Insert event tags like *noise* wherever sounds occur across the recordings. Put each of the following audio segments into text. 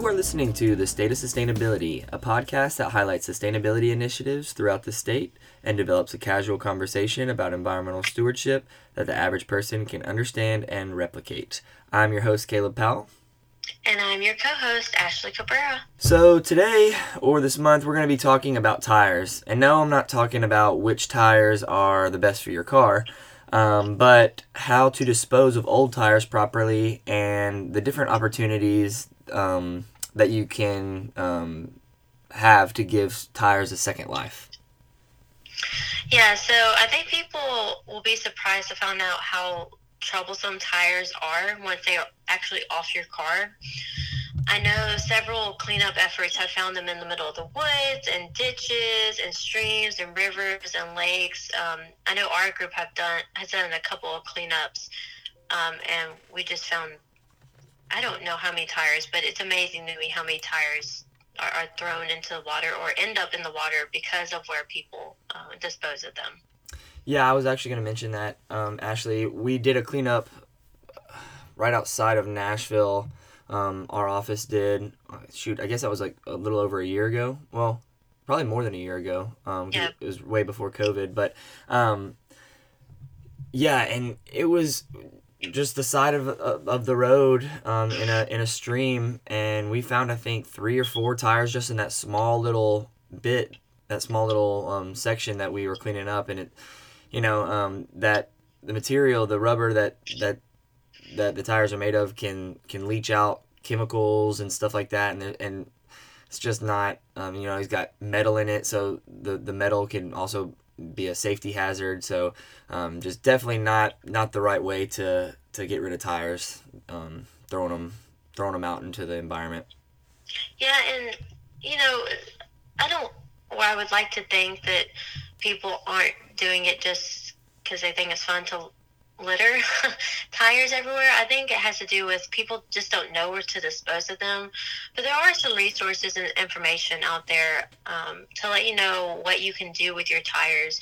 You are listening to The State of Sustainability, a podcast that highlights sustainability initiatives throughout the state and develops a casual conversation about environmental stewardship that the average person can understand and replicate. I'm your host, Caleb Powell. And I'm your co host, Ashley Cabrera. So, today or this month, we're going to be talking about tires. And no, I'm not talking about which tires are the best for your car, um, but how to dispose of old tires properly and the different opportunities um, that you can um, have to give tires a second life. Yeah, so I think people will be surprised to find out how troublesome tires are once they are actually off your car. I know several cleanup efforts have found them in the middle of the woods and ditches and streams and rivers and lakes. Um, I know our group have done has done a couple of cleanups, um, and we just found I don't know how many tires, but it's amazing to me how many tires are, are thrown into the water or end up in the water because of where people uh, dispose of them. Yeah, I was actually going to mention that, um, Ashley. We did a cleanup right outside of Nashville. Um, our office did. Shoot, I guess that was like a little over a year ago. Well, probably more than a year ago. Um, Yeah. It was way before COVID. But um, yeah, and it was just the side of, of, the road um, in a in a stream, and we found I think three or four tires just in that small little bit, that small little um, section that we were cleaning up, and it, you know, um, that the material, the rubber that that that the tires are made of can can leach out chemicals and stuff like that, and and it's just not, um, you know, he's got metal in it, so the the metal can also be a safety hazard. So um, just definitely not not the right way to to get rid of tires, um, throwing them throwing them out into the environment. Yeah, and you know, I don't. Or I would like to think that people aren't doing it just because they think it's fun to litter *laughs* tires everywhere. I think it has to do with people just don't know where to dispose of them. But there are some resources and information out there um, to let you know what you can do with your tires.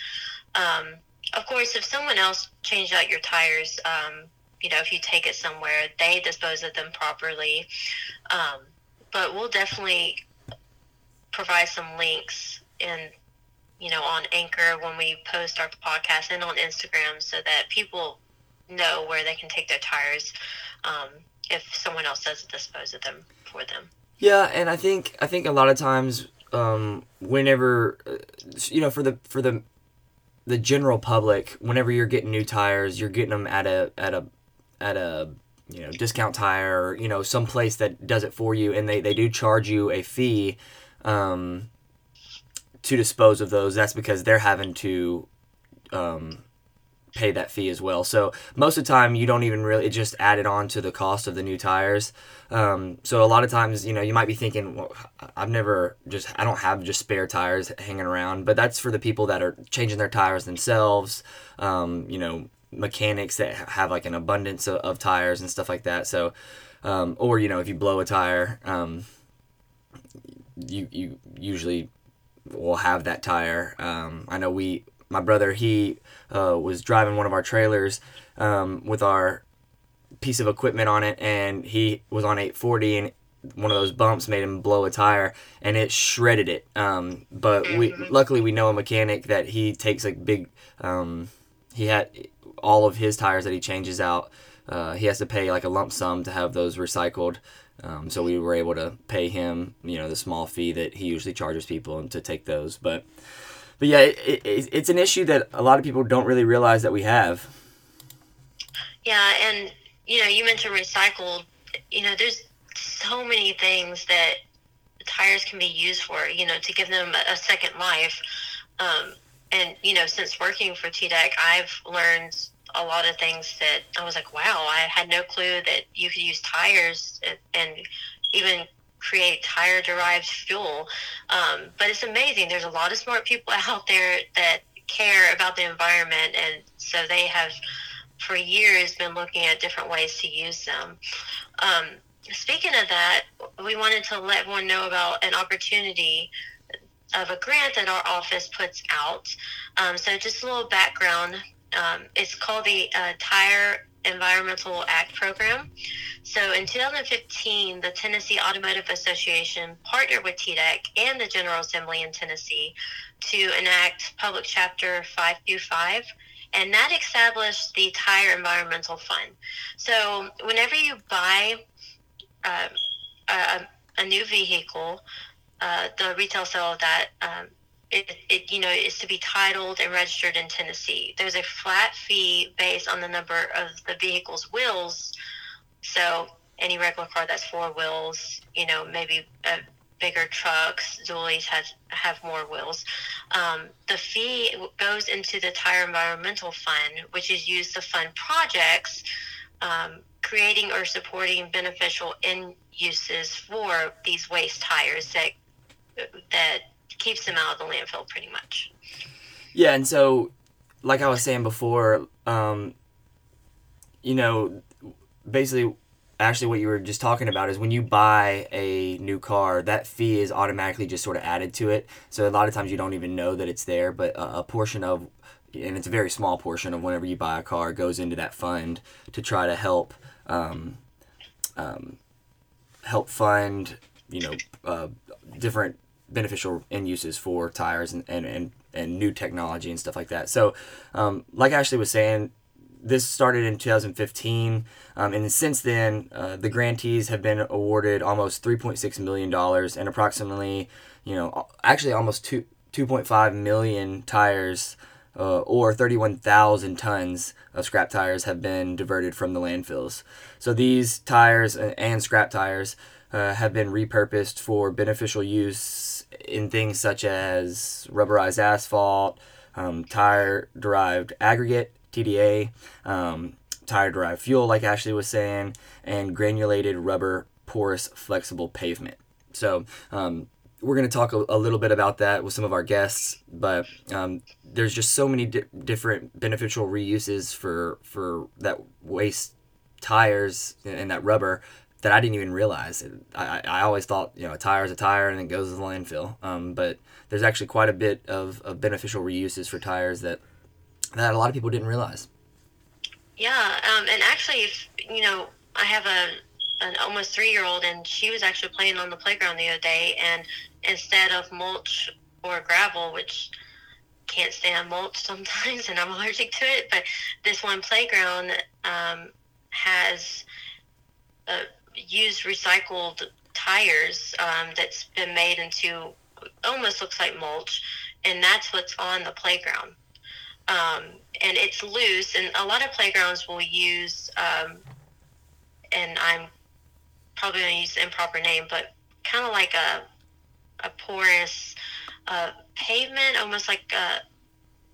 Um, of course, if someone else changed out your tires, um, you know, if you take it somewhere, they dispose of them properly. Um, but we'll definitely provide some links in you know on anchor when we post our podcast and on instagram so that people know where they can take their tires um, if someone else doesn't dispose of them for them Yeah, and I think I think a lot of times, um, whenever, uh, you know, for the for the the general public, whenever you're getting new tires, you're getting them at a at a at a you know discount tire, or, you know, some place that does it for you, and they they do charge you a fee, um, to dispose of those. That's because they're having to, um, pay that fee as well. So most of the time, you don't even really it just added on to the cost of the new tires. Um, so a lot of times, you know, you might be thinking, well, I've never just, I don't have just spare tires hanging around, but that's for the people that are changing their tires themselves. Um, you know, mechanics that have like an abundance of, of tires and stuff like that. So, um, or you know, if you blow a tire, um, you you usually will have that tire. Um, I know we, my brother, he uh, was driving one of our trailers um, with our piece of equipment on it, and he was on 840, and one of those bumps made him blow a tire, and it shredded it. Um, but we luckily we know a mechanic that he takes like big. Um, he had all of his tires that he changes out. Uh, he has to pay like a lump sum to have those recycled. Um, so we were able to pay him, you know, the small fee that he usually charges people to take those. But, but yeah, it, it, it's an issue that a lot of people don't really realize that we have. yeah and you know you mentioned recycled you know there's so many things that tires can be used for you know to give them a, second life um, and you know since working for tdec i've learned a lot of things that i was like wow i had no clue that you could use tires and even create tire derived fuel um, but it's amazing there's a lot of smart people *laughs* out there that care about the environment and so they have for years been looking at different ways to use them um, speaking of that we wanted to let everyone know about an opportunity of a grant that our office puts out. Um, so just a little background. Um, it's called the uh, Tire Environmental Act program. So in 2015, the Tennessee Automotive Association partnered with TDEC and the General Assembly in Tennessee to enact Public Chapter 525 and that established the Tire Environmental Fund. So whenever you buy uh, a, a, new vehicle, uh, the retail sale of that, um, it, it, you know is to be titled and registered in Tennessee. There's a flat fee based on the number of the vehicle's wheels. So any regular car that's four wheels, you know, maybe a bigger trucks, dualies has have more wheels. Um, the fee goes into the Tire Environmental Fund, which is used to fund projects um, creating or supporting beneficial end uses for these waste tires that that keeps them out of the landfill, pretty much. Yeah, and so, like I was saying before, um, you know, basically actually what you were just talking about is when you buy a new car that fee is automatically just sort of added to it so a lot of times you don't even know that it's there but a, a, portion of and it's a very small portion of whenever you buy a car goes into that fund to try to help um, um, help fund you know uh, different beneficial end uses for tires and, and, and, and new technology and stuff like that so um, like ashley was saying this started in 2015, um, and since then, uh, the grantees have been awarded almost 3.6 million dollars and approximately, you know, actually almost two 2.5 million tires. Uh, or 31,000 tons of scrap tires have been diverted from the landfills. So these tires and scrap tires uh, have been repurposed for beneficial use in things such as rubberized asphalt, um, tire derived aggregate, TDA, um, tire derived fuel, like Ashley was saying, and granulated rubber porous flexible pavement. So, um, we're going to talk a, a, little bit about that with some of our guests, but um, there's just so many di- different beneficial reuses for for that waste tires and that rubber that I didn't even realize. I, I always thought you know a tire is a tire and it goes to the landfill, um, but there's actually quite a bit of, of beneficial reuses for tires that that a lot of people didn't realize. Yeah, um, and actually, if, you know, I have a an almost three year old, and she was actually playing on the playground the other day, and instead of mulch or gravel, which can't stand mulch *laughs* sometimes, and I'm allergic to it, but this one playground um, has uh, used recycled tires um, that's been made into almost looks like mulch, and that's what's on the playground um, and it's loose. And a lot of playgrounds will use, um, and I'm probably going to use the improper name, but kind of like a a porous uh, pavement, almost like a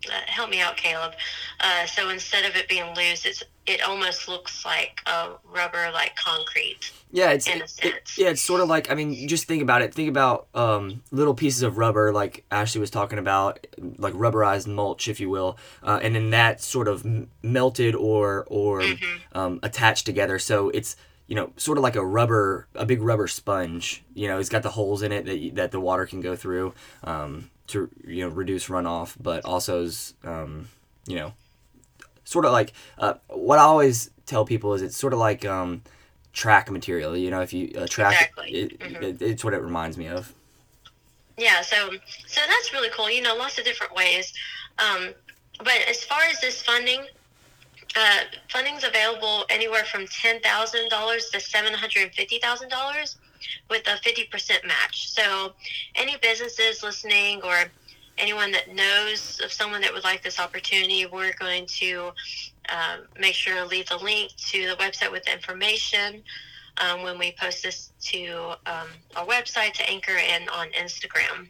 uh, help me out, Caleb. Uh, so instead of it being loose, it's it almost looks like a rubber, like concrete. Yeah, it's it, it, yeah, it's sort of like I mean, just think about it. Think about um, little pieces of rubber, like Ashley was talking about, like rubberized mulch, if you will, uh, and then that sort of melted or or mm-hmm. um, attached together. So it's you know, sort of like a rubber, a big rubber sponge. You know, it's got the holes in it that, that the water can go through. Um, to you know reduce runoff, but also is um, you know sort of like uh, what I always tell people is it's sort of like um, track material. You know, if you uh, track, exactly. it, mm-hmm. it, it's what it reminds me of. Yeah, so so that's really cool. You know, lots of different ways. Um, but as far as this funding, uh, funding's available anywhere from ten thousand dollars to seven hundred and fifty thousand dollars with a 50% match. So, any businesses listening or anyone that knows of someone that would like this opportunity, we're going to um, make sure to leave the link to the website with the information um, when we post this to um, our website, to Anchor, and on Instagram.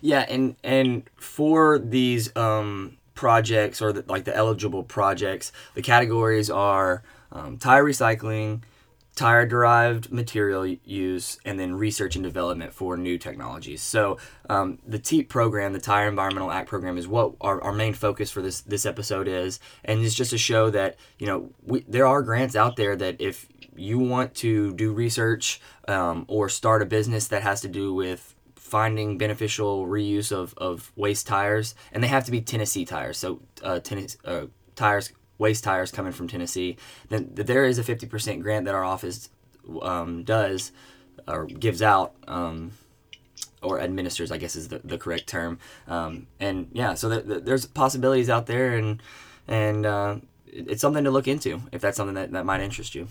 Yeah, and and for these um, projects or the, like the eligible projects, the categories are um, tire recycling, tire derived material use, and then research and development for new technologies. So, um, the TEAP program, the Tire Environmental Act program, is what our, our main focus for this, this episode is. And it's just to show that, you know, we, there are grants out there that if you want to do research um, or start a business that has to do with finding beneficial reuse of, of waste tires, and they have to be Tennessee tires. So, uh, uh, tires waste tires coming from Tennessee, then there is a 50% grant that our office um, does or gives out. Um, or administers, I guess is the, the correct term. Um, and yeah, so there's possibilities out there, and and uh, it's something to look into if that's something that, that might interest you.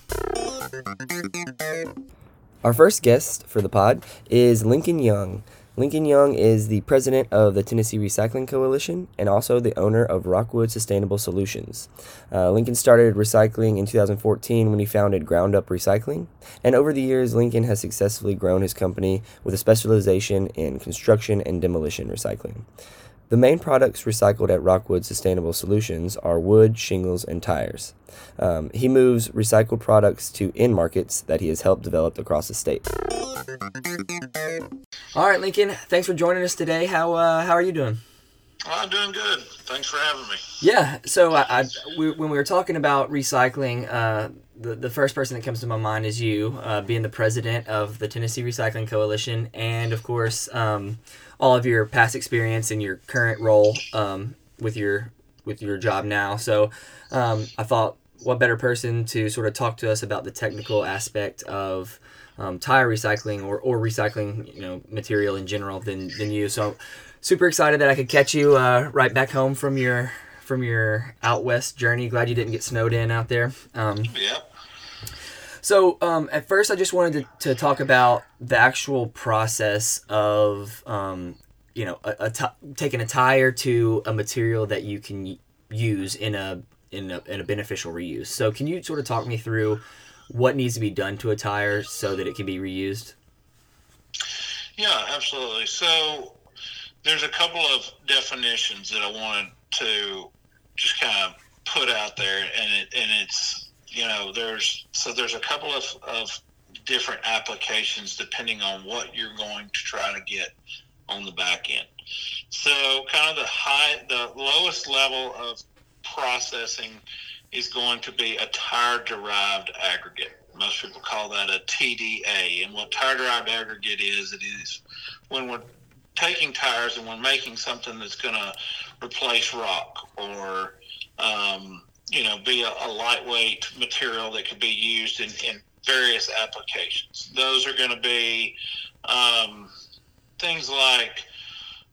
Our first guest for the pod is Lincoln Young. Lincoln Young is the president of the Tennessee Recycling Coalition and also the owner of Rockwood Sustainable Solutions. Uh, Lincoln started recycling in 2014 when he founded Ground Up Recycling, and over the years, Lincoln has successfully grown his company with a specialization in construction and demolition recycling. The main products recycled at Rockwood Sustainable Solutions are wood, shingles, and tires. Um, he moves recycled products to end markets that he has helped develop across the state. All right, Lincoln. Thanks for joining us today. How uh, how are you doing? Well, I'm doing good. Thanks for having me. Yeah. So I, I we, when we were talking about recycling, uh, the the first person that comes to my mind is you, uh, being the president of the Tennessee Recycling Coalition, and of course, um, all of your past experience and your current role um, with your with your job now. So um, I thought, what better person to sort of talk to us about the technical aspect of um, tire recycling or, or recycling, you know, material in general than, than you. So super excited that I could catch you uh, right back home from your from your out west journey. Glad you didn't get snowed in out there. Um, yeah. So um, at first, I just wanted to, to talk about the actual process of um, you know a, a t- taking a tire to a material that you can use in a in a, in a beneficial reuse. So can you sort of talk me through what needs to be done to a tire so that it can be reused? Yeah, absolutely. So there's a couple of definitions that I wanted to just kind of put out there, and it and it's you know there's so there's a couple of, of different applications depending on what you're going to try to get on the back end. So kind of the high, the lowest level of processing is going to be a tire derived aggregate. Most people call that a TDA. And what tire derived aggregate is, it is when we're taking tires and we're making something that's going to replace rock or, um, you know, be a, a, lightweight material that could be used in, in various applications. Those are going to be um, things like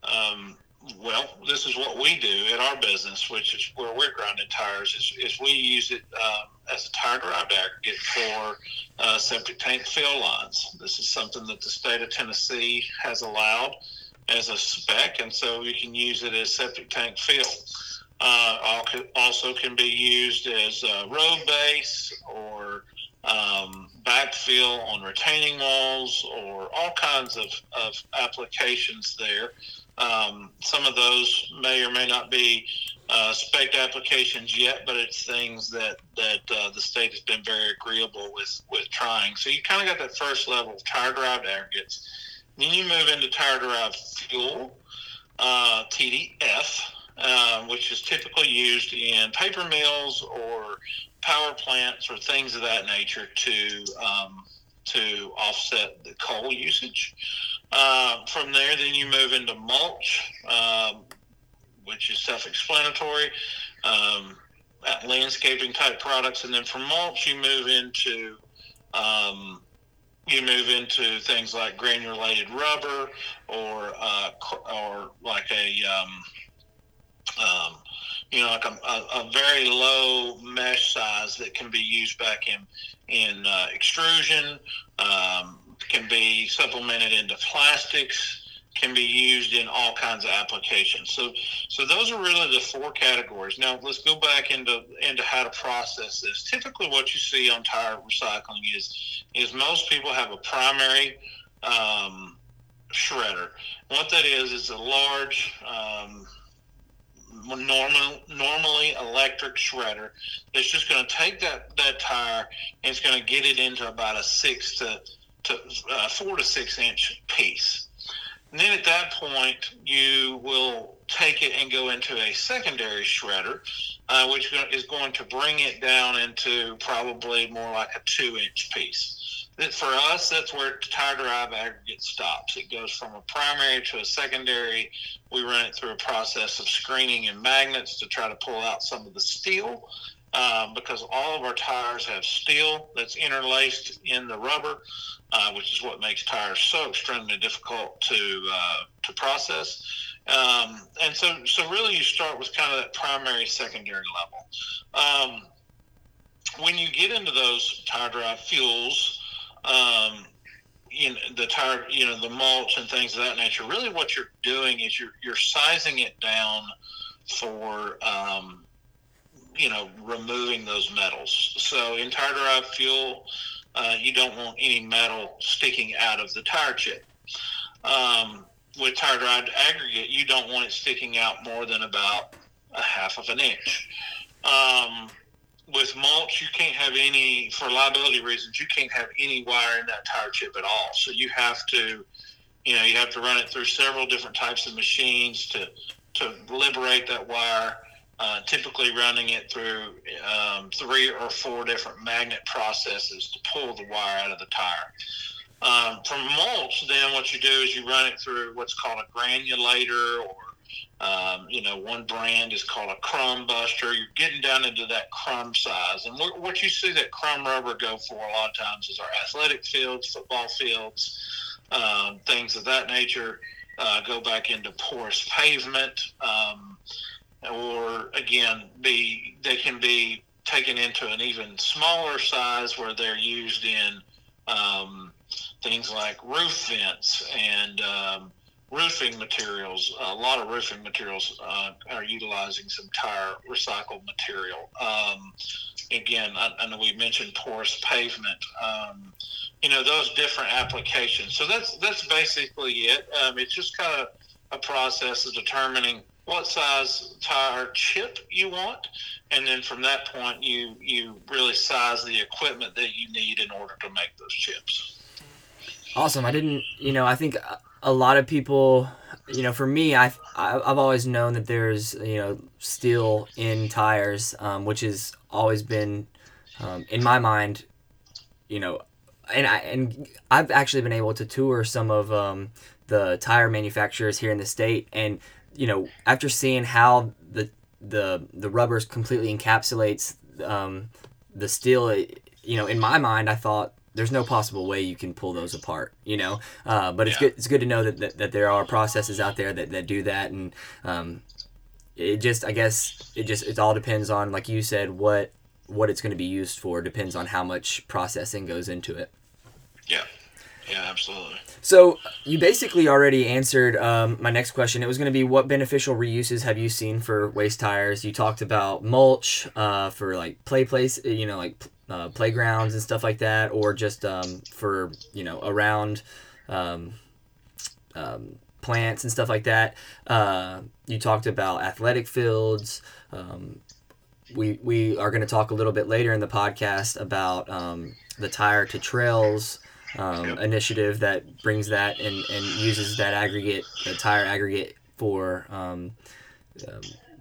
um, well, this is what we do at our business, which is where we're grinding tires. Is, is we use it um, as a tire derived aggregate for uh, septic tank fill lines. This is something that the state of Tennessee has allowed as a spec, and so you can use it as septic tank fill. Uh, also can be used as a road base or um, backfill on retaining walls or all kinds of, of applications there. Um, some of those may or may not be uh, spec applications yet, but it's things that that uh, the state has been very agreeable with with trying. So you kind of got that first level of tire derived aggregates. Then you move into tire derived fuel, uh, TDF, um, which is typically used in paper mills or power plants or things of that nature to um, to offset the coal usage. Uh, from there, then you move into mulch, um, which is self-explanatory. Um, landscaping type products, and then from mulch you move into um, you move into things like granulated rubber or uh, or like a um, um, you know, like a, a, a, very low mesh size that can be used back in in uh, extrusion, um, can be supplemented into plastics, can be used in all kinds of applications. So, so those are really the four categories. Now, let's go back into into how to process this. Typically, what you see on tire recycling is is most people have a primary um, shredder. What that is is a large um, normal, normally electric shredder that's just going to take that, that tire and it's going to get it into about a six to, to uh, four to six inch piece. And then at that point, you will take it and go into a secondary shredder, uh, which is going to bring it down into probably more like a two inch piece that for us, that's where tire drive aggregate stops. It goes from a primary to a secondary. We run it through a process of screening and magnets to try to pull out some of the steel. um, because all of our tires have steel that's interlaced in the rubber, uh, which is what makes tires so extremely difficult to uh, to process. Um, and so, so really, you start with kind of that primary, secondary level. Um, when you get into those tire drive fuels, um, you know, the tire, you know, the mulch and things of that nature. Really, what you're doing is you're you're sizing it down for um, you know removing those metals. So in tire drive fuel, uh, you don't want any metal sticking out of the tire chip. Um, with tire drive aggregate, you don't want it sticking out more than about a half of an inch. Um, with mulch, you can't have any, for liability reasons, you can't have any wire in that tire chip at all. So you have to, you know, you have to run it through several different types of machines to to liberate that wire. Uh, typically running it through um, three or four different magnet processes to pull the wire out of the tire. Um, mulch, then what you do is you run it through what's called a granulator or um, you know, one brand is called a crumb buster. You're getting down into that crumb size. And what you see that crumb rubber go for a lot of times is our athletic fields, football fields, um, things of that nature. Uh, go back into porous pavement, um, or again, be they can be taken into an even smaller size where they're used in um, things like roof vents and um, roofing materials. A lot of roofing materials uh, are utilizing some tire recycled material. Um, again, I, I, know we mentioned porous pavement. Um, you know those different applications. So that's that's basically it. Um, it's just kind of a process of determining what size tire chip you want, and then from that point, you you really size the equipment that you need in order to make those chips. Awesome. I didn't, you know, I think a lot of people, you know, for me, I've, I've always known that there's, you know, steel in tires, um, which has always been, um, in my mind, you know, and I and I've actually been able to tour some of um, the tire manufacturers here in the state, and you know, after seeing how the the the rubbers completely encapsulates um, the steel, you know, in my mind, I thought there's no possible way you can pull those apart, you know. Uh, but it's yeah. good. It's good to know that, that, that there are processes out there that, that do that, and um, it just I guess it just it all depends on like you said what what it's going to be used for depends on how much processing goes into it. Yeah. Yeah, absolutely. So you basically already answered um, my next question. It was going to be what beneficial reuses have you seen for waste tires? You talked about mulch uh, for like play place, you know, like uh, playgrounds and stuff like that, or just um, for you know around um, um, plants and stuff like that. Uh, you talked about athletic fields. Um, we we are going to talk a little bit later in the podcast about um, the tire to trails. Um, yep. initiative that brings that and, and uses that aggregate, the tire aggregate for,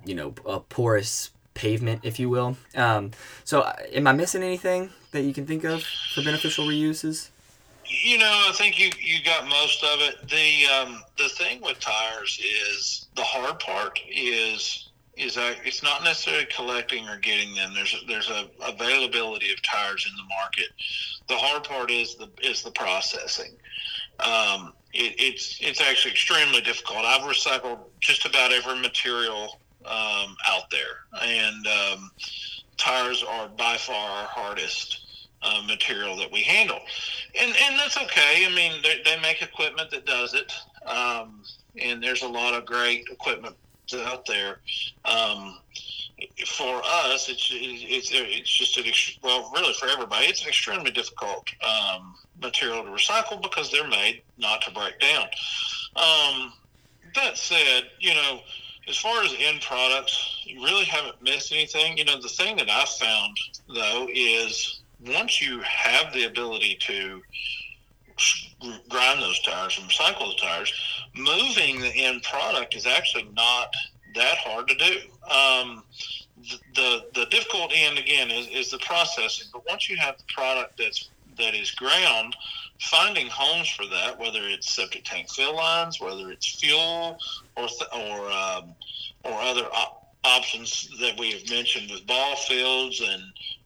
you know, a porous pavement, if you will. Um, so, uh, am I missing anything that you can think of for beneficial reuses? You know, I think you you got most of it. The um, the thing with tires is the hard part is is that it's not necessarily collecting or getting them. There's a, there's a availability of tires in the market. The hard part is the is the processing. Um, it, it's it's actually extremely difficult. I've recycled just about every material um, out there, and um, tires are by far our hardest uh, material that we handle, and and that's okay. I mean, they, make equipment that does it, um, and there's a lot of great equipment out there. Um, for us, it's it's it's just an well, really for everybody, it's an extremely difficult um, material to recycle because they're made not to break down. Um, that said, you know, as far as end products, you really haven't missed anything. You know, the thing that I've found though is once you have the ability to grind those tires and recycle the tires, moving the end product is actually not that hard to do. Um, the, the, difficult end again is, is the processing, but once you have the product that's that is ground, finding homes for that, whether it's septic tank fill lines, whether it's fuel or th- or um, or other op- options that we have mentioned with ball fields and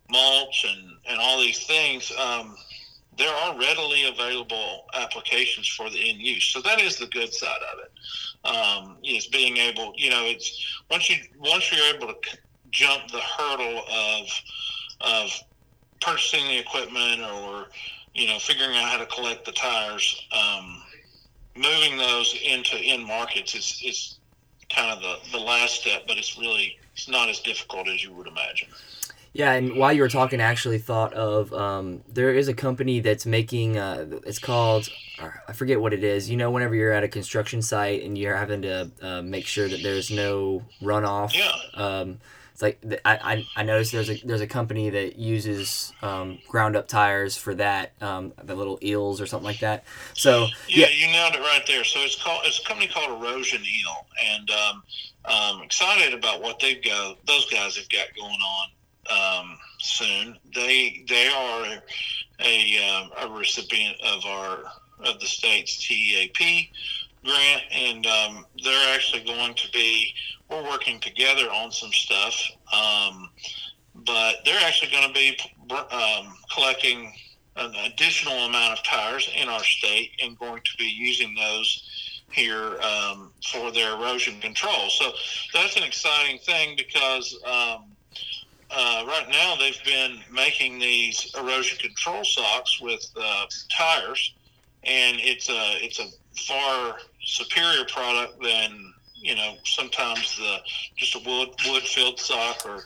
mulch and, and all these things, um, there are readily available applications for the end use. So that is the good side of it. Um, is being able, you know, it's once you once you're able to jump the hurdle of of purchasing the equipment or you know figuring out how to collect the tires, um, moving those into end markets is is kind of the the last step, but it's really it's not as difficult as you would imagine. Yeah, and while you were talking, I actually thought of um, there is a company that's making. Uh, it's called I forget what it is. You know, whenever you're at a construction site and you're having to uh, make sure that there's no runoff. Yeah. Um, like I, I, I noticed there's a there's a company that uses um, ground up tires for that um, the little eels or something like that. So yeah, yeah, you nailed it right there. So it's called it's a company called Erosion Eel, and um, I'm excited about what they've got. Those guys have got going on um, soon. They they are a, um, a recipient of our of the state's TEAP grant, and um, they're actually going to be. We're working together on some stuff, um, but they're actually going to be um, collecting an additional amount of tires in our state and going to be using those here um, for their erosion control. So that's an exciting thing because um, uh, right now they've been making these erosion control socks with uh, tires, and it's a it's a far superior product than you know sometimes the just a wood wood filled sock or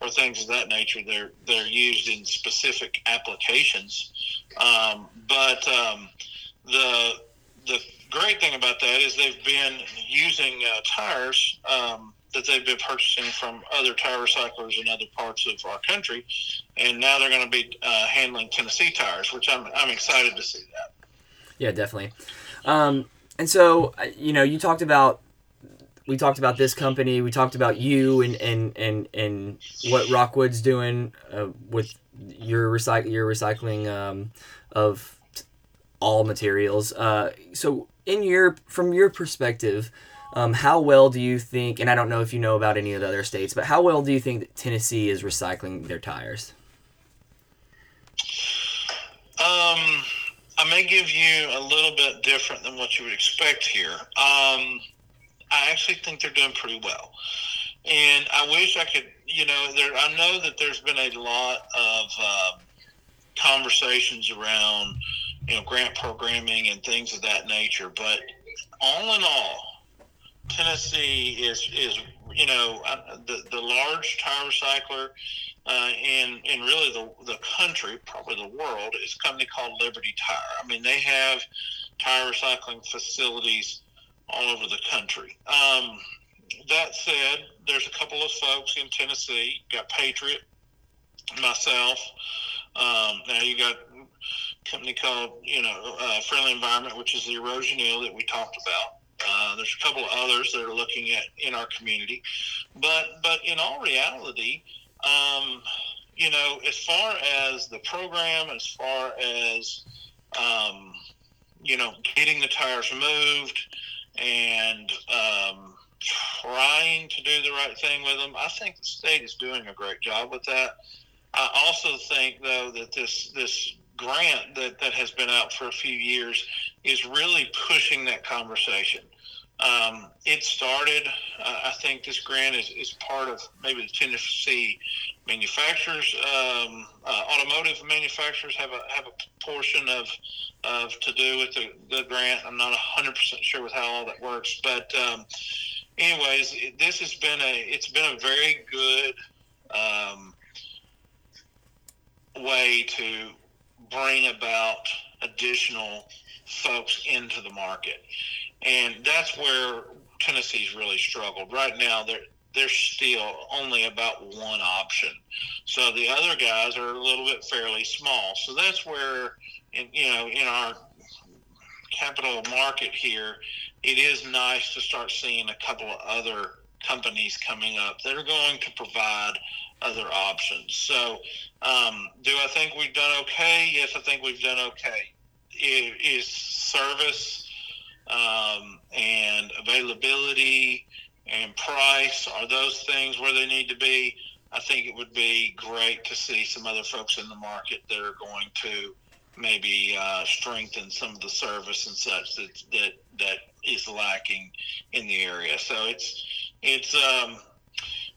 or things of that nature. They're they're used in specific applications, um, but um, the the great thing about that is they've been using uh, tires. Um, that they've been purchasing from other tire recyclers in other parts of our country, and now they're going to be uh, handling Tennessee tires, which I'm I'm excited to see that. Yeah, definitely. Um, and so uh, you know, you talked about we talked about this company, we talked about you and and and and what Rockwood's doing uh, with your recycle your recycling um, of all materials. Uh, so in your from your perspective um, how well do you think, and I don't know if you know about any of the other states, but how well do you think Tennessee is recycling their tires? Um, I may give you a little bit different than what you would expect here. Um, I actually think they're doing pretty well. And I wish I could, you know, there. I know that there's been a lot of um, conversations around, you know, grant programming and things of that nature. But all in all, Tennessee is is you know uh, the the large tire recycler uh, in in really the the country, probably the world, is a company called Liberty Tire. I mean, they have tire recycling facilities all over the country. Um, that said, there's a couple of folks in Tennessee. Got Patriot, myself. Um, now you got a company called you know uh, Friendly Environment, which is the erosion eel that we talked about. Uh, there's a couple of others that are looking at in our community, but but in all reality, um, you know, as far as the program, as far as um, you know, getting the tires moved and um, trying to do the right thing with them, I think the state is doing a great job with that. I also think, though, that this this grant that, that has been out for a few years is really pushing that conversation. Um, it started, uh, I think this grant is, is part of maybe the Tennessee manufacturers, um, uh, automotive manufacturers have a, have a portion of, of to do with the, the grant. I'm not 100% sure with how all that works, but um, anyways, this has been a, it's been a very good um, way to bring about additional folks into the market. And that's where Tennessee's really struggled. Right now, they're there's still only about one option. So the other guys are a little bit fairly small. So that's where, in, you know, in our capital market here, it is nice to start seeing a couple of other companies coming up that are going to provide other options. So, um, do I think we've done okay? Yes, I think we've done okay. Is service um, and availability and price are those things where they need to be, I think it would be great to see some other folks in the market that are going to maybe uh, strengthen some of the service and such that that that is lacking in the area. So it's it's um,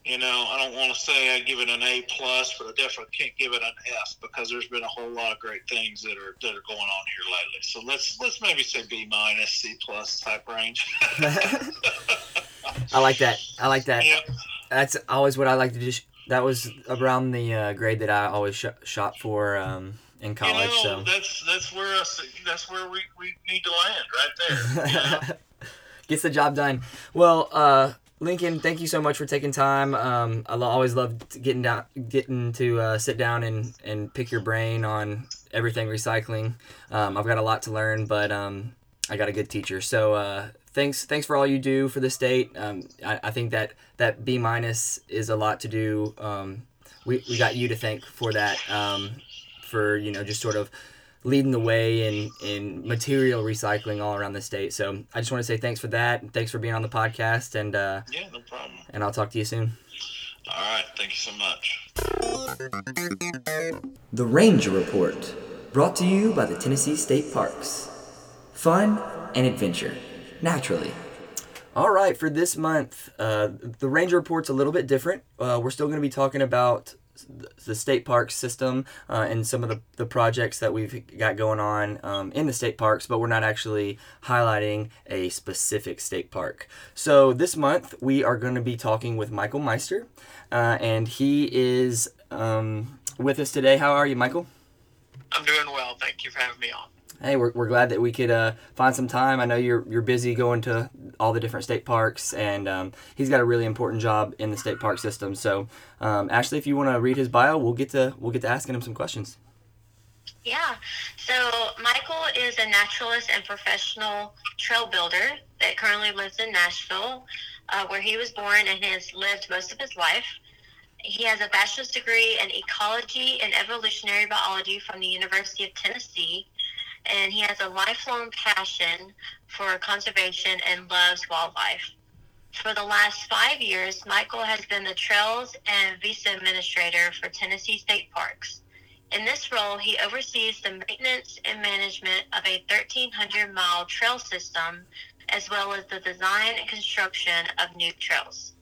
you know I don't want to say I give it an A plus, but I definitely can't give it an F because there's been a whole lot of great things that are that are going on here lately. So let's let's maybe say B minus, C plus type range. *laughs* I like that. I like that. yeah. That's always what I like to do. That was around the uh, grade that I always sh- shot for um, in college. you know, so that's that's where us that's where we, we need to land right there. you know? *laughs* gets the job done. Well, uh, Lincoln, thank you so much for taking time. Um, I always love getting down, getting to uh, sit down and, and pick your brain on everything recycling. Um, I've got a lot to learn, but um, I got a good teacher. So uh, thanks, thanks for all you do for the state. Um, I, I think that that B minus is a lot to do. Um, we, we got you to thank for that. Um, for you know just sort of leading the way in in material recycling all around the state. So I just want to say thanks for that. and Thanks for being on the podcast, and uh, yeah, no problem. and I'll talk to you soon. All right, thank you so much. The Ranger Report, brought to you by the Tennessee State Parks. Fun and adventure, naturally. All right, for this month, uh, the Ranger Report's a little bit different. Uh, we're still going to be talking about the state park system uh, and some of the, the projects that we've got going on um, in the state parks, but we're not actually highlighting a specific state park. So this month we are going to be talking with Michael Meister, uh, and he is um, with us today. How are you, Michael? I'm doing well. Thank you for having me on. Hey, we're, we're glad that we could uh, find some time. I know you're you're busy going to all the different state parks, and um, he's got a really important job in the state park system. So, um, Ashley, if you want to read his bio, we'll get to we'll get to asking him some questions. Yeah. So Michael is a naturalist and professional trail builder that currently lives in Nashville, uh, where he was born and has lived most of his life. He has a bachelor's degree in ecology and evolutionary biology from the University of Tennessee, and he has a lifelong passion for conservation and loves wildlife. For the last five years, Michael has been the Trails and Visa Administrator for Tennessee State Parks. In this role, he oversees the maintenance and management of a 1,300 mile trail system, as well as the design and construction of new trails.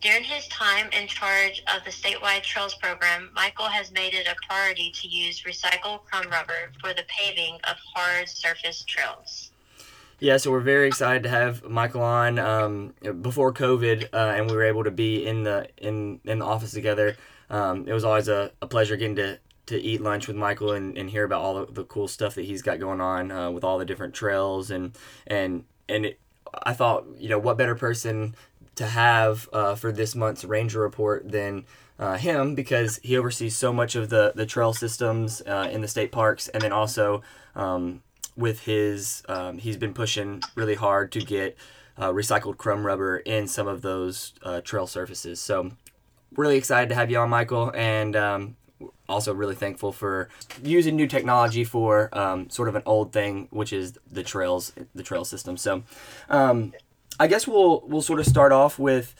During his time in charge of the statewide trails program, Michael has made it a priority to use recycled crumb rubber for the paving of hard surface trails. Yeah, so we're very excited to have Michael on um, before COVID, uh, and we were able to be in the in in the office together. Um, it was always a, a pleasure getting to, to eat lunch with Michael and, and hear about all the, the cool stuff that he's got going on uh, with all the different trails and and and it, I thought you know what better person to have uh, for this month's Ranger report than uh, him because he oversees so much of the the trail systems uh, in the state parks and then also um, with his um, he's been pushing really hard to get uh, recycled crumb rubber in some of those uh, trail surfaces. So really excited to have you on michael and um, also really thankful for using new technology for um, sort of an old thing which is the trails the trail system. So um, i guess we'll we'll sort of start off with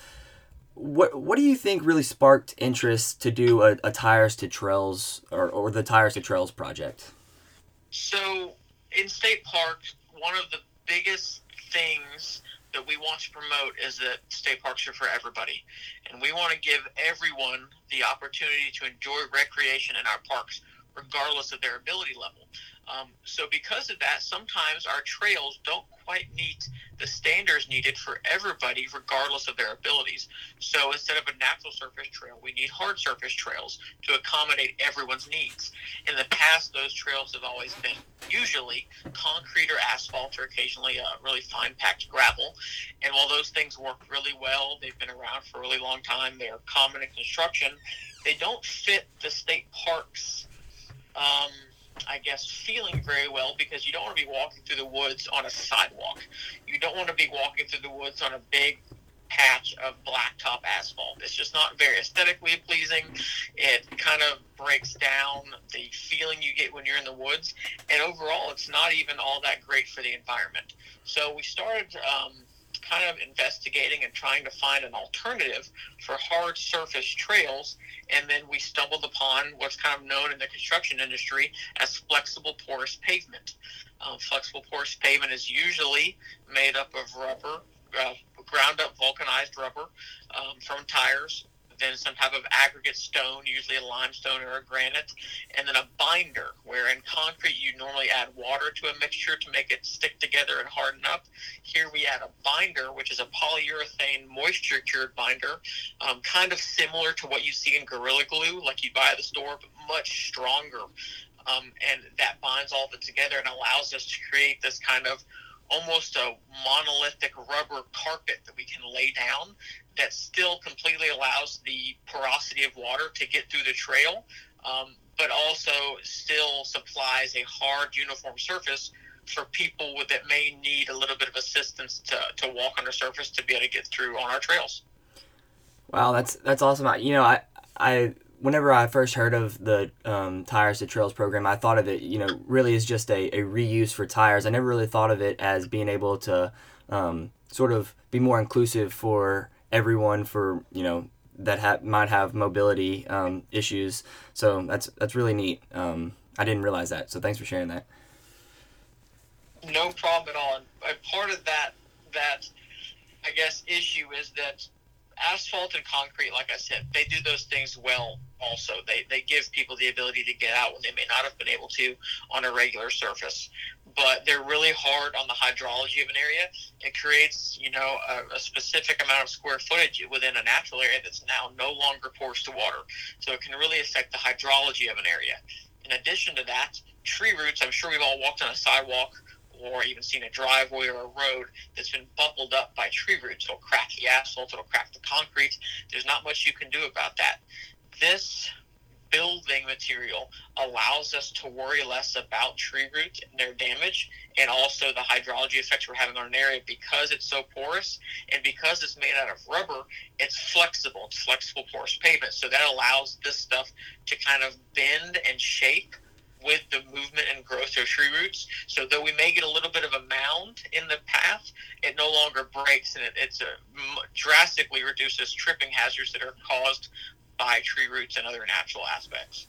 what what do you think really sparked interest to do a, a tires to trails or, or the tires to trails project So, in state parks, one of the biggest things that we want to promote is that state parks are for everybody. And we want to give everyone the opportunity to enjoy recreation in our parks, regardless of their ability level. Um, so, because of that, sometimes our trails don't quite meet the standards needed for everybody, regardless of their abilities. So, instead of a natural surface trail, we need hard surface trails to accommodate everyone's needs. In the past, those trails have always been usually concrete or asphalt, or occasionally uh, really fine packed gravel. And while those things work really well, they've been around for a really long time, they are common in construction, they don't fit the state parks. Um, I guess, feeling very well because you don't want to be walking through the woods on a sidewalk. You don't want to be walking through the woods on a big patch of blacktop asphalt. It's just not very aesthetically pleasing. It kind of breaks down the feeling you get when you're in the woods, and overall, it's not even all that great for the environment. So we started um, kind of investigating and trying to find an alternative for hard surface trails. And then we stumbled upon what's kind of known in the construction industry as flexible porous pavement. Um, flexible porous pavement is usually made up of rubber, uh, ground up vulcanized rubber um, from tires then some type of aggregate stone, usually a limestone or a granite, and then a binder, where in concrete you normally add water to a mixture to make it stick together and harden up. Here we add a binder, which is a polyurethane moisture cured binder, um, kind of similar to what you see in Gorilla Glue, like you buy at the store, but much stronger. Um, and that binds all of it together and allows us to create this kind of almost a monolithic rubber carpet that we can lay down that still completely allows the porosity of water to get through the trail, um, but also still supplies a hard, uniform surface for people with, that may need a little bit of assistance to, to walk on the surface to be able to get through on our trails. Wow, that's that's awesome. You know, I I whenever I first heard of the um, tires to trails program, I thought of it, you know, really as just a, a reuse for tires. I never really thought of it as being able to um, sort of be more inclusive for everyone for you know that ha- might have mobility um, issues. So that's that's really neat. Um, I didn't realize that. So thanks for sharing that. No problem at all. And part of that that I guess issue is that asphalt and concrete, like I said, they do those things well. Also, they they give people the ability to get out when they may not have been able to on a regular surface. But they're really hard on the hydrology of an area. It creates, you know, a, a specific amount of square footage within a natural area that's now no longer porous to water. So it can really affect the hydrology of an area. In addition to that, tree roots. I'm sure we've all walked on a sidewalk or even seen a driveway or a road that's been buckled up by tree roots. It'll crack the asphalt, it'll crack the concrete. There's not much you can do about that. This building material allows us to worry less about tree roots and their damage and also the hydrology effects we're having on an area because it's so porous and because it's made out of rubber it's flexible it's flexible porous pavement so that allows this stuff to kind of bend and shape with the movement and growth of tree roots. So though we may get a little bit of a mound in the path, it no longer breaks, and it it's a, drastically reduces tripping hazards that are caused by tree roots and other natural aspects.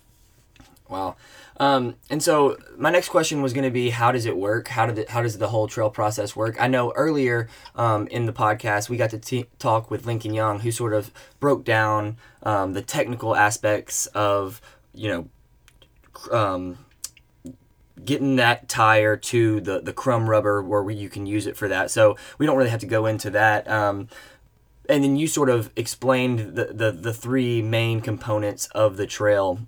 Wow. Um, and so my next question was going to be, how does it work? How did it, how does the whole trail process work? I know earlier um, in the podcast we got to t- talk with Lincoln Young, who sort of broke down um, the technical aspects of you know um, getting that tire to the, the crumb rubber where we, you can use it for that. So we don't really have to go into that. Um, and then you sort of explained the, the, the three main components of the trail.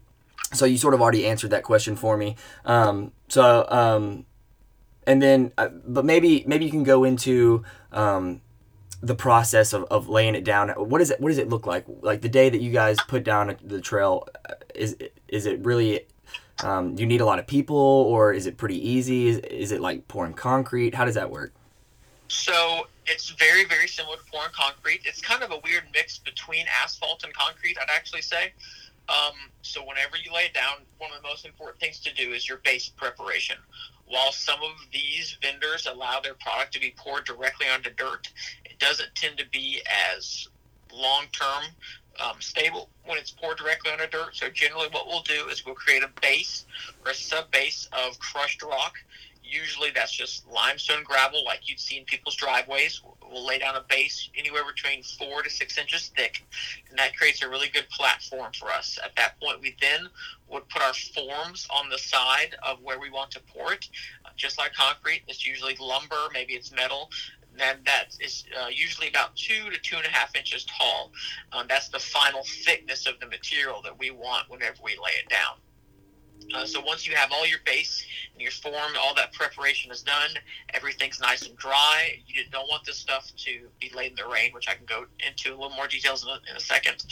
So you sort of already answered that question for me. Um, so, um, and then, uh, but maybe, maybe you can go into, um, the process of, of laying it down. What is it, what does it look like? Like the day that you guys put down the trail, uh, is, is it really um, you need a lot of people, or is it pretty easy? Is, is it like pouring concrete? How does that work? So it's very, very similar to pouring concrete. It's kind of a weird mix between asphalt and concrete, I'd actually say. Um, so whenever you lay it down, one of the most important things to do is your base preparation. While some of these vendors allow their product to be poured directly onto dirt, it doesn't tend to be as long term um, stable when it's poured directly on a dirt. So generally, what we'll do is we'll create a base or a sub base of crushed rock. Usually, that's just limestone gravel, like you'd see in people's driveways. We'll lay down a base anywhere between four to six inches thick, and that creates a really good platform for us. At that point, we then would put our forms on the side of where we want to pour it. Just like concrete, it's usually lumber, maybe it's metal, and that is uh, usually about two to two and a half inches tall. Um, that's the final thickness of the material that we want whenever we lay it down. Uh, so once you have all your base and your form, all that preparation is done, everything's nice and dry. You don't want this stuff to be laid in the rain, which I can go into a little more details in a, in a second.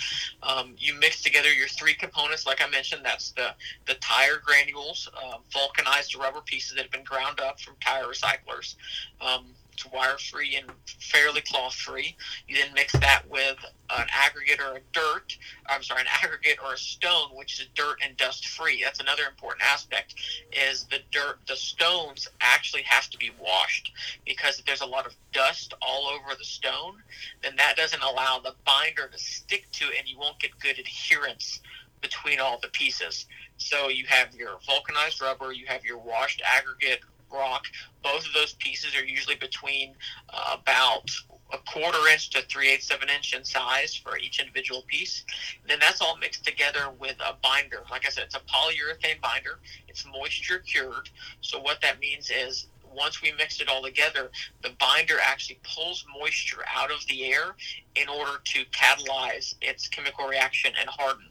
Um, you mix together your three components, like I mentioned. That's the the tire granules, uh, vulcanized rubber pieces that have been ground up from tire recyclers. Um, It's wire free and fairly cloth free. You then mix that with an aggregate or a dirt. I'm sorry, an aggregate or a stone, which is dirt and dust free. That's another important aspect. Is the dirt, the stones actually have to be washed because if there's a lot of dust all over the stone, then that doesn't allow the binder to stick to it, and you won't get good adherence between all the pieces. So you have your vulcanized rubber, you have your washed aggregate rock. Both of those pieces are usually between uh, about a quarter inch to three eighths of an inch in size for each individual piece. And then that's all mixed together with a binder. Like I said, it's a polyurethane binder. It's moisture cured. So what that means is once we mix it all together, the binder actually pulls moisture out of the air in order to catalyze its chemical reaction and harden.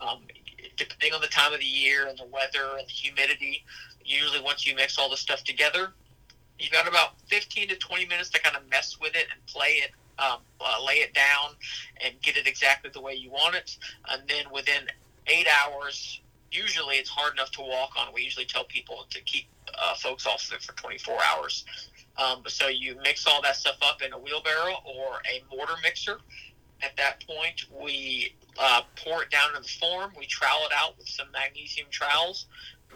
Um, depending on the time of the year and the weather and the humidity, usually once you mix all the stuff together, you've got about 15 to 20 minutes to kind of mess with it and play it, um, uh, lay it down, and get it exactly the way you want it. And then within eight hours, usually it's hard enough to walk on. We usually tell people to keep uh, folks off of it for 24 hours. Um, so you mix all that stuff up in a wheelbarrow or a mortar mixer. At that point, we uh, pour it down in the form. We trowel it out with some magnesium trowels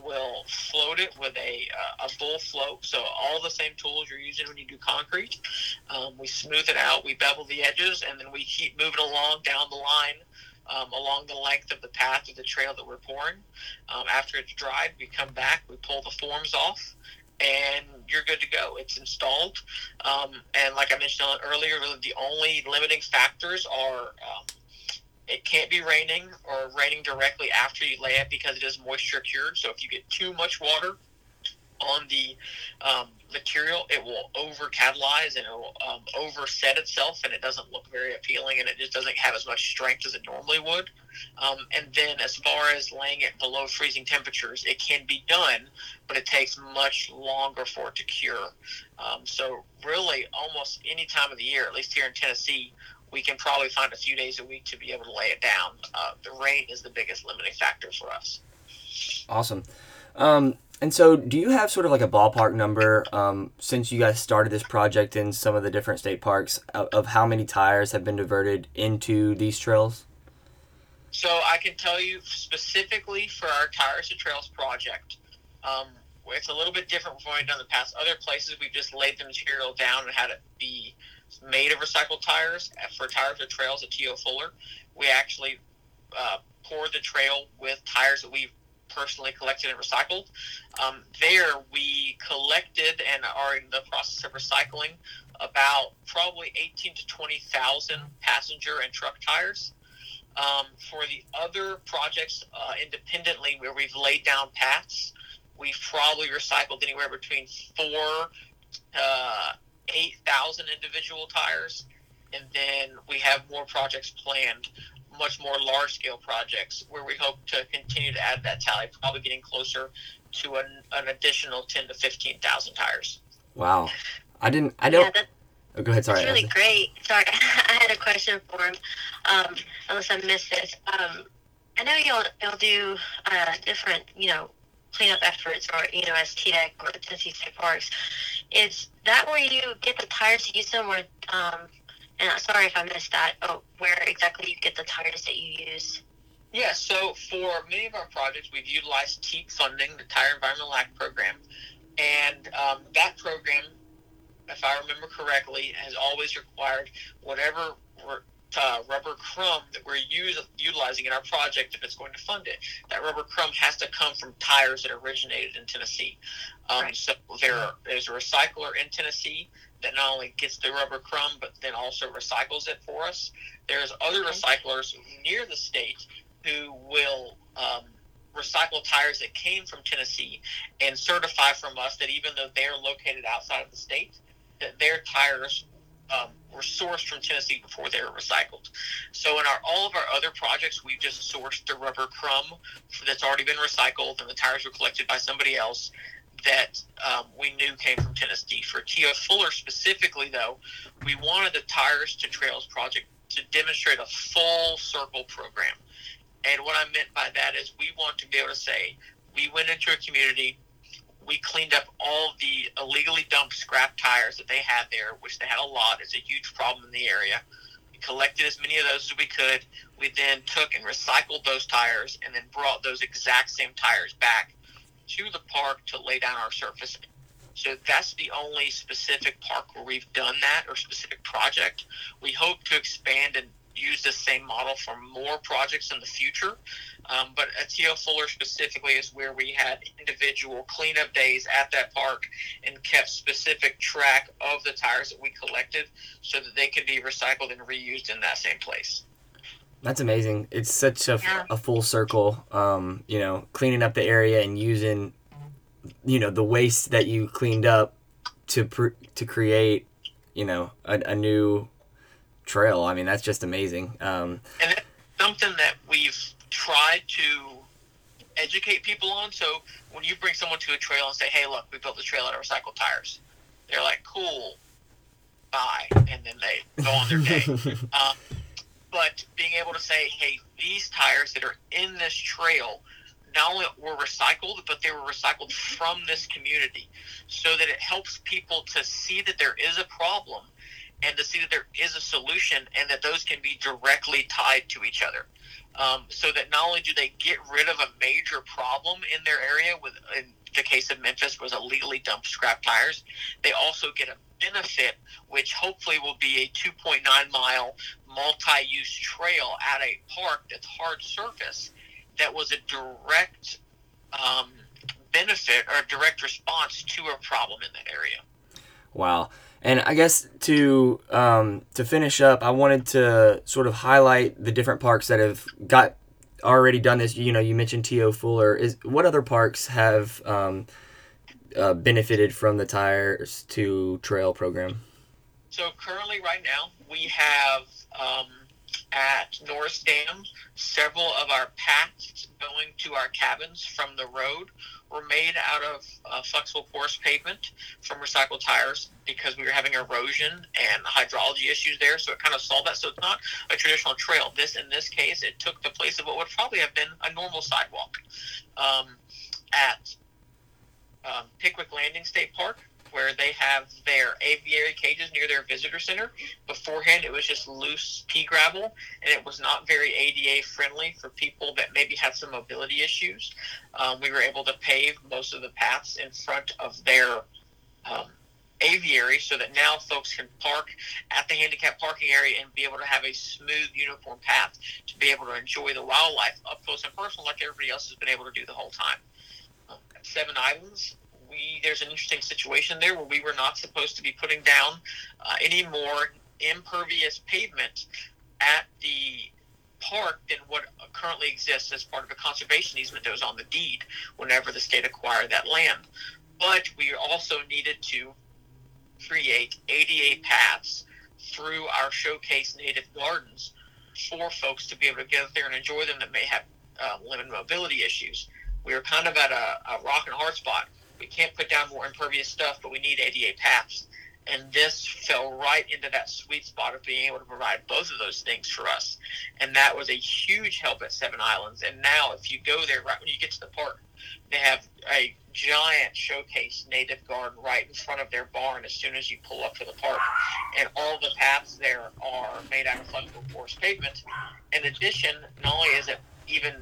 will float it with a, uh, a bull float. So all the same tools you're using when you do concrete. Um, we smooth it out, we bevel the edges, and then we keep moving along down the line. Um, along the length of the path of the trail that we're pouring. Um, after it's dried, we come back, we pull the forms off, and you're good to go. It's installed. Um, and like I mentioned earlier, the only limiting factors are um, it can't be raining or raining directly after you lay it because it is moisture cured. So if you get too much water on the um, material, it will over catalyze and it will um, overset itself, and it doesn't look very appealing, and it just doesn't have as much strength as it normally would. Um, and then, as far as laying it below freezing temperatures, it can be done, but it takes much longer for it to cure. Um, so, really, almost any time of the year, at least here in Tennessee, we can probably find a few days a week to be able to lay it down. Uh, the rain is the biggest limiting factor for us. Awesome. Um, and so, do you have sort of like a ballpark number um, since you guys started this project in some of the different state parks of, of, how many tires have been diverted into these trails? So, I can tell you specifically for our Tires to Trails project, um, it's a little bit different from what we've done in the past. Other places, we've just laid the material down and had it be made of recycled tires for tires or trails at T.O. Fuller. We actually uh, poured the trail with tires that we've personally collected and recycled. Um, there, we collected and are in the process of recycling about probably 18 to 20,000 passenger and truck tires. Um, for the other projects uh, independently, where we've laid down paths, we've probably recycled anywhere between four uh, 8,000 individual tires. And then we have more projects planned, much more large scale projects where we hope to continue to add that tally, probably getting closer to an, an additional 10 to 15,000 tires. Wow. I didn't, I don't. Yeah, oh, go ahead. Sorry. That's really great. Sorry. *laughs* I had a question for him, um, unless I missed this. Um, I know you'll, you'll do uh, different, you know, cleanup efforts or, you know, as TDEC or Tennessee State Parks. Is that where you get the tires to use them or, um, and sorry if I missed that, oh, where exactly you get the tires that you use? Yeah, so for many of our projects, we've utilized TEAP funding, the Tire Environmental Act program. And um, that program, if I remember correctly, has always required whatever uh, rubber crumb that we're use, utilizing in our project if it's going to fund it. That rubber crumb has to come from tires that originated in Tennessee. Um, right. So there, there's a recycler in Tennessee that not only gets the rubber crumb but then also recycles it for us. There's other okay. recyclers near the state who will um, recycle tires that came from Tennessee and certify from us that even though they're located outside of the state, that their tires um, were sourced from Tennessee before they were recycled. So in our all of our other projects, we've just sourced the rubber crumb that's already been recycled, and the tires were collected by somebody else that um, we knew came from Tennessee. For T.O. Fuller specifically, though, we wanted the Tires to Trails project to demonstrate a full circle program. And what I meant by that is we want to be able to say we went into a community, we cleaned up all the illegally dumped scrap tires that they had there, which they had a lot. It's a huge problem in the area. We collected as many of those as we could. We then took and recycled those tires and then brought those exact same tires back to the park to lay down our surface. So that's the only specific park where we've done that or specific project. We hope to expand and use this same model for more projects in the future. Um, but at T.O. Fuller specifically is where we had individual cleanup days at that park and kept specific track of the tires that we collected so that they could be recycled and reused in that same place. That's amazing. It's such a, Yeah. a full circle. Um, you know, cleaning up the area and using, you know, the waste that you cleaned up to pr- to create, you know, a, a new trail. I mean, that's just amazing. Um, and it's something that we've tried to educate people on. So when you bring someone to a trail and say, "Hey, look, we built the trail out of recycled tires," they're like, "Cool, bye," and then they go on their day. *laughs* um, but being able to say, "Hey, these tires that are in this trail." Not only were recycled, but they were recycled from this community, so that it helps people to see that there is a problem and to see that there is a solution and that those can be directly tied to each other. Um, so that not only do they get rid of a major problem in their area, with in the case of Memphis was illegally dumped scrap tires, they also get a benefit, which hopefully will be a 2.9 mile multi-use trail at a park that's hard surface that was a direct um, benefit or direct response to a problem in that area. Wow. And I guess to um, to finish up, I wanted to sort of highlight the different parks that have got already done this. You know, you mentioned T.O. Fuller. Is what other parks have um, uh, benefited from the tires to trail program? So currently, right now, we have um, at Norris Dam several of our paths going to our cabins from the road were made out of uh, flexible porous pavement from recycled tires because we were having erosion and hydrology issues there. So it kind of solved that. So it's not a traditional trail. This, in this case, it took the place of what would probably have been a normal sidewalk. Um, at um, Pickwick Landing State Park, where they have their aviary cages near their visitor center. Beforehand, it was just loose pea gravel, and it was not very ADA friendly for people that maybe had some mobility issues. Um, we were able to pave most of the paths in front of their um, aviary so that now folks can park at the handicap parking area and be able to have a smooth, uniform path to be able to enjoy the wildlife up close and personal like everybody else has been able to do the whole time. Um, Seven Islands, we there's an interesting situation there where we were not supposed to be putting down uh, any more impervious pavement at the park than what currently exists as part of a conservation easement that was on the deed whenever the state acquired that land. But we also needed to create ADA paths through our showcase native gardens for folks to be able to get up there and enjoy them that may have uh, limited mobility issues. We were kind of at a, a rock and hard spot we can't put down more impervious stuff, but we need ADA paths. And this fell right into that sweet spot of being able to provide both of those things for us. And that was a huge help at Seven Islands. And now, if you go there right when you get to the park, they have a giant showcase native garden right in front of their barn as soon as you pull up to the park. And all the paths there are made out of flexible porous pavement. In addition, not only is it even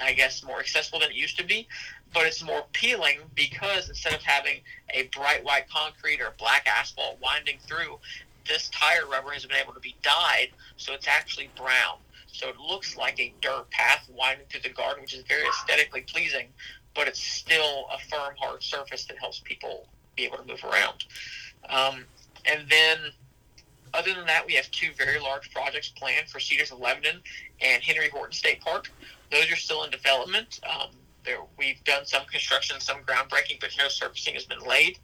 I guess more accessible than it used to be, but it's more appealing because instead of having a bright white concrete or black asphalt winding through, this tire rubber has been able to be dyed so it's actually brown. So it looks like a dirt path winding through the garden, which is very aesthetically pleasing, but it's still a firm, hard surface that helps people be able to move around. Um, and then other than that, we have two very large projects planned for Cedars of Lebanon and Henry Horton State Park. Those are still in development. Um, there, we've done some construction, some groundbreaking, but no surfacing has been laid.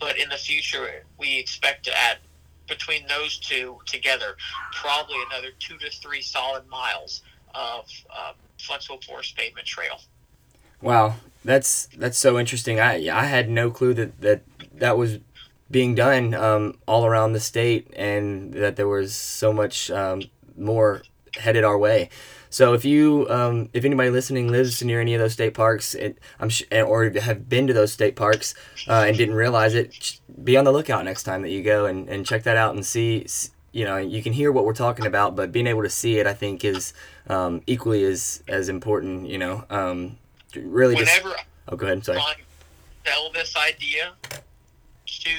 But in the future, we expect to add between those two together probably another two to three solid miles of uh, flexible porous pavement trail. Wow, that's that's so interesting. I I had no clue that that that was being done um, all around the state, and that there was so much um, more headed our way. So if you, um, if anybody listening lives near any of those state parks, it, I'm sh- or have been to those state parks uh, and didn't realize it, be on the lookout next time that you go and, and check that out and see. You know, you can hear what we're talking about, but being able to see it, I think, is um, equally as as important. You know, um, really. Whenever just, oh, go ahead. Sorry. Sell this idea to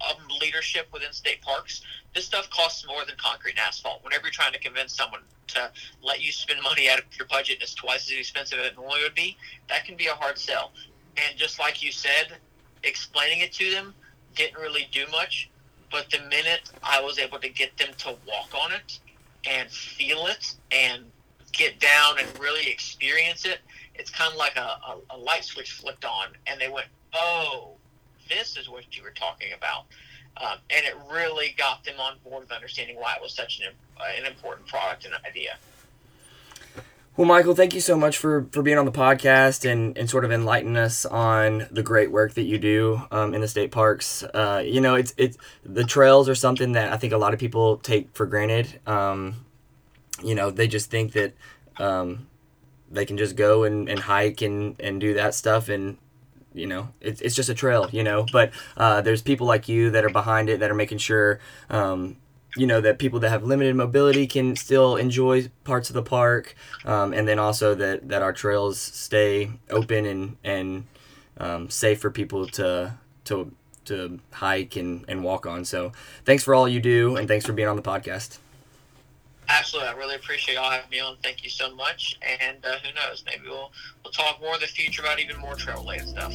um, leadership within state parks. This stuff costs more than concrete and asphalt. Whenever you're trying to convince someone to let you spend money out of your budget, and it's twice as expensive as it normally would be. That can be a hard sell. And just like you said, explaining it to them didn't really do much. But the minute I was able to get them to walk on it and feel it and get down and really experience it, it's kind of like a, a, a light switch flipped on, and they went, "Oh, this is what you were talking about. Um, and it really got them on board with understanding why it was such an, uh, an important product and idea. Well, Michael, thank you so much for, for being on the podcast and, and sort of enlightening us on the great work that you do um, in the state parks. Uh, you know, it's it's the trails are something that I think a lot of people take for granted. Um, you know, they just think that um, they can just go and, and hike and, and do that stuff and you know? It's, it's just a trail you know? But uh, there's people like you that are behind it that are making sure um, you know that people that have limited mobility can still enjoy parts of the park um, and then also that that our trails stay open and and um, safe for people to to to hike and, and walk on. So thanks for all you do and thanks for being on the podcast Absolutely, I really appreciate y'all having me on. Thank you so much. And uh, who knows, maybe we'll we'll talk more in the future about even more trail related stuff.